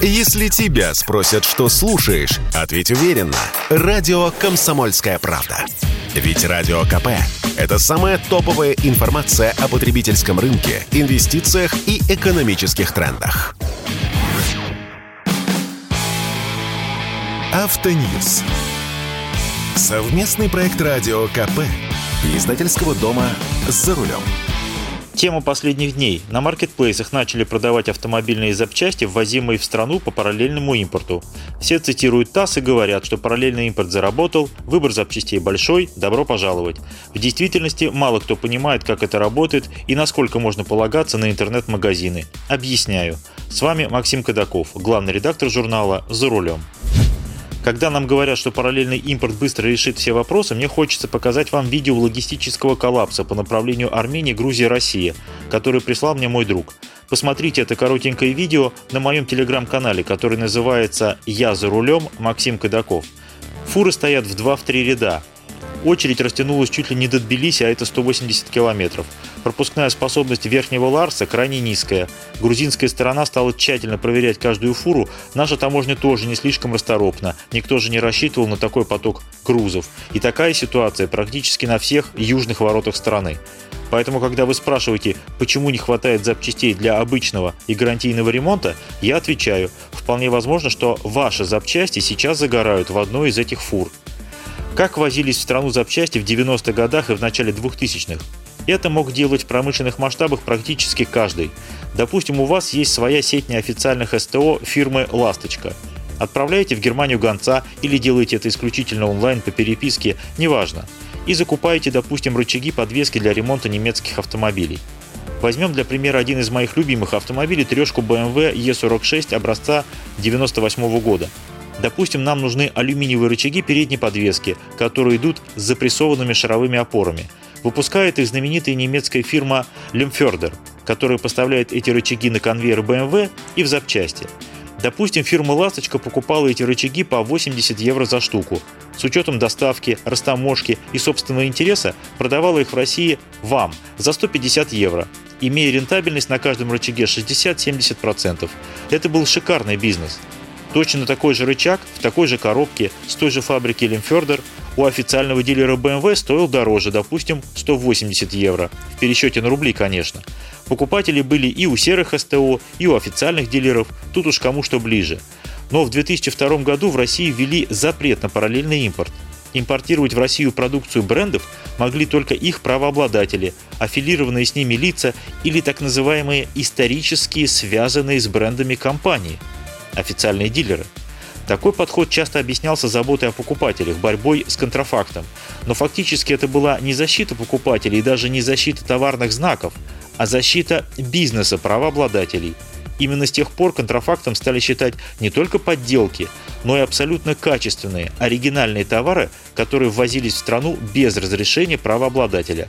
Если тебя спросят, что слушаешь, ответь уверенно. Радио «Комсомольская правда». Ведь Радио КП – это самая топовая информация о потребительском рынке, инвестициях и экономических трендах. Автоньюз. Совместный проект Радио КП. Издательского дома «За рулем». Тема последних дней. На маркетплейсах начали продавать автомобильные запчасти, ввозимые в страну по параллельному импорту. Все цитируют ТАСС и говорят, что параллельный импорт заработал, выбор запчастей большой, добро пожаловать. В действительности мало кто понимает, как это работает и насколько можно полагаться на интернет-магазины. Объясняю. С вами Максим Кадаков, главный редактор журнала «За рулем». Когда нам говорят, что параллельный импорт быстро решит все вопросы, мне хочется показать вам видео логистического коллапса по направлению Армения, Грузия, Россия, который прислал мне мой друг. Посмотрите это коротенькое видео на моем телеграм-канале, который называется «Я за рулем» Максим Кадаков. Фуры стоят в 2-3 ряда, Очередь растянулась чуть ли не до Тбилиси, а это 180 километров. Пропускная способность Верхнего Ларса крайне низкая. Грузинская сторона стала тщательно проверять каждую фуру. Наша таможня тоже не слишком расторопна. Никто же не рассчитывал на такой поток грузов. И такая ситуация практически на всех южных воротах страны. Поэтому, когда вы спрашиваете, почему не хватает запчастей для обычного и гарантийного ремонта, я отвечаю, вполне возможно, что ваши запчасти сейчас загорают в одной из этих фур. Как возились в страну запчасти в 90-х годах и в начале 2000-х? Это мог делать в промышленных масштабах практически каждый. Допустим, у вас есть своя сеть неофициальных СТО фирмы «Ласточка». Отправляете в Германию гонца или делаете это исключительно онлайн по переписке, неважно. И закупаете, допустим, рычаги подвески для ремонта немецких автомобилей. Возьмем для примера один из моих любимых автомобилей, трешку BMW E46 образца 98 года. Допустим, нам нужны алюминиевые рычаги передней подвески, которые идут с запрессованными шаровыми опорами. Выпускает их знаменитая немецкая фирма Lemferder, которая поставляет эти рычаги на конвейер BMW и в запчасти. Допустим, фирма «Ласточка» покупала эти рычаги по 80 евро за штуку. С учетом доставки, растаможки и собственного интереса продавала их в России вам за 150 евро, имея рентабельность на каждом рычаге 60-70%. Это был шикарный бизнес. Точно такой же рычаг в такой же коробке с той же фабрики Лимфердер у официального дилера BMW стоил дороже, допустим, 180 евро. В пересчете на рубли, конечно. Покупатели были и у серых СТО, и у официальных дилеров, тут уж кому что ближе. Но в 2002 году в России ввели запрет на параллельный импорт. Импортировать в Россию продукцию брендов могли только их правообладатели, аффилированные с ними лица или так называемые исторические связанные с брендами компании – официальные дилеры. Такой подход часто объяснялся заботой о покупателях, борьбой с контрафактом. Но фактически это была не защита покупателей и даже не защита товарных знаков, а защита бизнеса правообладателей. Именно с тех пор контрафактом стали считать не только подделки, но и абсолютно качественные, оригинальные товары, которые ввозились в страну без разрешения правообладателя.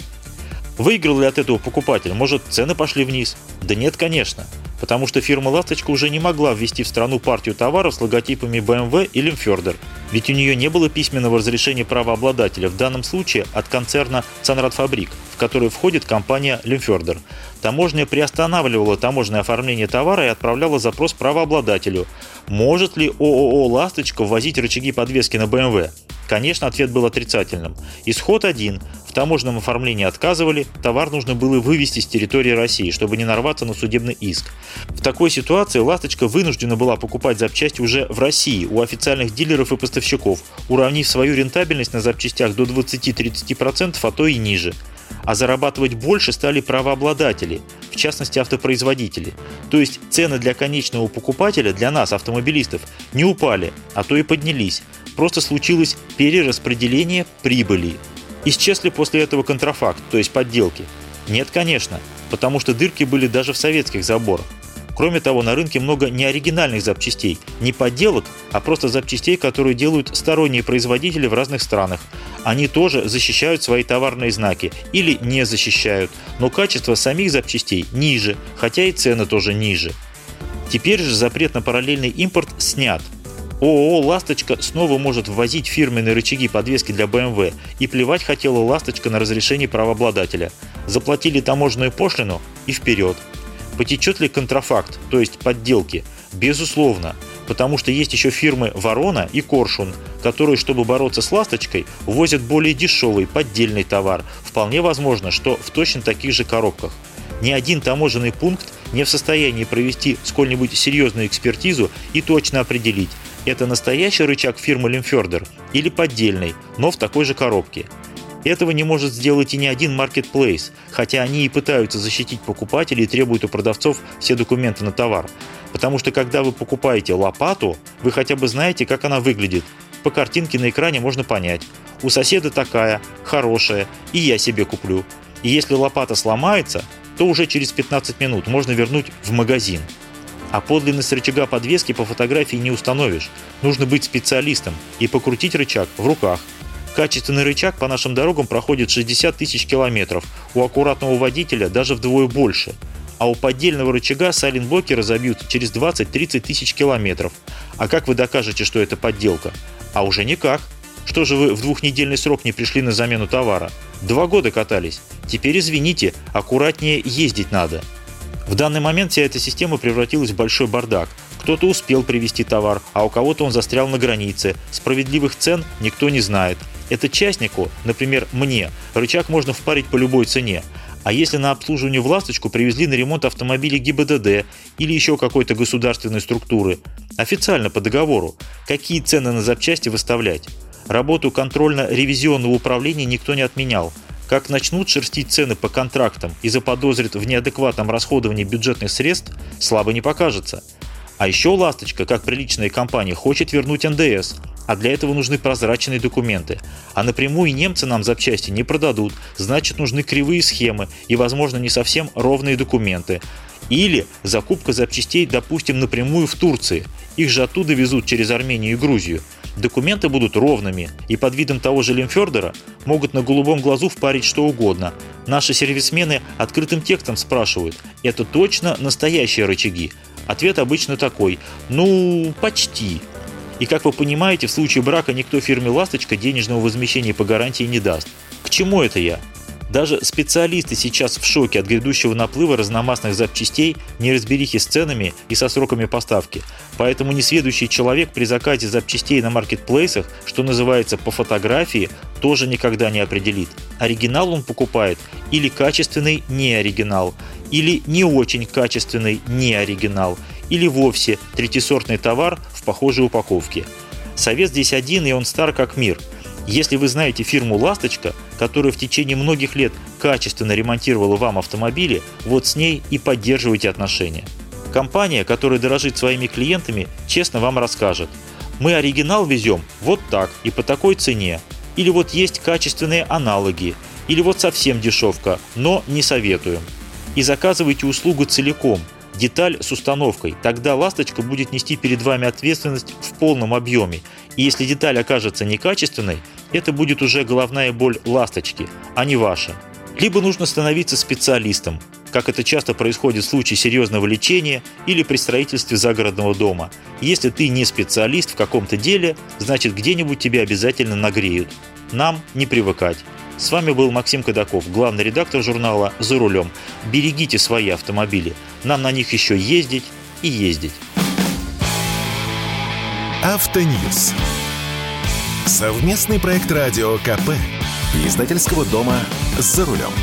Выиграл ли от этого покупатель? Может, цены пошли вниз? Да нет, конечно потому что фирма «Ласточка» уже не могла ввести в страну партию товаров с логотипами BMW и Лимфердер, ведь у нее не было письменного разрешения правообладателя, в данном случае от концерна «Цанрадфабрик», в который входит компания Лимфердер. Таможня приостанавливала таможенное оформление товара и отправляла запрос правообладателю. Может ли ООО «Ласточка» ввозить рычаги подвески на BMW? Конечно, ответ был отрицательным. Исход один. В таможенном оформлении отказывали, товар нужно было вывести с территории России, чтобы не нарваться на судебный иск. В такой ситуации «Ласточка» вынуждена была покупать запчасти уже в России у официальных дилеров и поставщиков, уравнив свою рентабельность на запчастях до 20-30%, а то и ниже. А зарабатывать больше стали правообладатели, в частности автопроизводители. То есть цены для конечного покупателя, для нас, автомобилистов, не упали, а то и поднялись. Просто случилось перераспределение прибыли. Исчез ли после этого контрафакт, то есть подделки? Нет, конечно, потому что дырки были даже в советских заборах. Кроме того, на рынке много неоригинальных запчастей, не подделок, а просто запчастей, которые делают сторонние производители в разных странах. Они тоже защищают свои товарные знаки или не защищают, но качество самих запчастей ниже, хотя и цены тоже ниже. Теперь же запрет на параллельный импорт снят – ООО «Ласточка» снова может ввозить фирменные рычаги подвески для BMW, и плевать хотела «Ласточка» на разрешение правообладателя. Заплатили таможенную пошлину и вперед. Потечет ли контрафакт, то есть подделки? Безусловно, потому что есть еще фирмы «Ворона» и «Коршун», которые, чтобы бороться с «Ласточкой», возят более дешевый, поддельный товар. Вполне возможно, что в точно таких же коробках. Ни один таможенный пункт не в состоянии провести сколь-нибудь серьезную экспертизу и точно определить, это настоящий рычаг фирмы Лимфердер или поддельный, но в такой же коробке. Этого не может сделать и ни один маркетплейс, хотя они и пытаются защитить покупателей и требуют у продавцов все документы на товар. Потому что когда вы покупаете лопату, вы хотя бы знаете, как она выглядит. По картинке на экране можно понять. У соседа такая, хорошая, и я себе куплю. И если лопата сломается, то уже через 15 минут можно вернуть в магазин. А подлинность рычага подвески по фотографии не установишь. Нужно быть специалистом и покрутить рычаг в руках. Качественный рычаг по нашим дорогам проходит 60 тысяч километров, у аккуратного водителя даже вдвое больше. А у поддельного рычага сайлентблоки разобьют через 20-30 тысяч километров. А как вы докажете, что это подделка? А уже никак. Что же вы в двухнедельный срок не пришли на замену товара? Два года катались. Теперь извините, аккуратнее ездить надо. В данный момент вся эта система превратилась в большой бардак. Кто-то успел привезти товар, а у кого-то он застрял на границе. Справедливых цен никто не знает. Это частнику, например, мне, рычаг можно впарить по любой цене. А если на обслуживание в «Ласточку» привезли на ремонт автомобиля ГИБДД или еще какой-то государственной структуры, официально по договору, какие цены на запчасти выставлять? Работу контрольно-ревизионного управления никто не отменял – как начнут шерстить цены по контрактам и заподозрят в неадекватном расходовании бюджетных средств, слабо не покажется. А еще «Ласточка», как приличная компания, хочет вернуть НДС, а для этого нужны прозрачные документы. А напрямую немцы нам запчасти не продадут, значит нужны кривые схемы и, возможно, не совсем ровные документы. Или закупка запчастей, допустим, напрямую в Турции. Их же оттуда везут через Армению и Грузию. Документы будут ровными, и под видом того же Лемфердера могут на голубом глазу впарить что угодно. Наши сервисмены открытым текстом спрашивают, это точно настоящие рычаги? Ответ обычно такой, ну, почти. И как вы понимаете, в случае брака никто фирме «Ласточка» денежного возмещения по гарантии не даст. К чему это я? Даже специалисты сейчас в шоке от грядущего наплыва разномастных запчастей, неразберихи с ценами и со сроками поставки. Поэтому несведущий человек при заказе запчастей на маркетплейсах, что называется по фотографии, тоже никогда не определит. Оригинал он покупает или качественный не оригинал, или не очень качественный не оригинал, или вовсе третисортный товар в похожей упаковке. Совет здесь один, и он стар как мир – если вы знаете фирму «Ласточка», которая в течение многих лет качественно ремонтировала вам автомобили, вот с ней и поддерживайте отношения. Компания, которая дорожит своими клиентами, честно вам расскажет. Мы оригинал везем вот так и по такой цене. Или вот есть качественные аналоги. Или вот совсем дешевка, но не советуем. И заказывайте услугу целиком – деталь с установкой. Тогда «Ласточка» будет нести перед вами ответственность в полном объеме. И если деталь окажется некачественной, это будет уже головная боль «Ласточки», а не ваша. Либо нужно становиться специалистом, как это часто происходит в случае серьезного лечения или при строительстве загородного дома. Если ты не специалист в каком-то деле, значит где-нибудь тебя обязательно нагреют. Нам не привыкать. С вами был Максим Кадаков, главный редактор журнала «За рулем». Берегите свои автомобили. Нам на них еще ездить и ездить. Автоньюз. Совместный проект радио КП. Издательского дома «За рулем».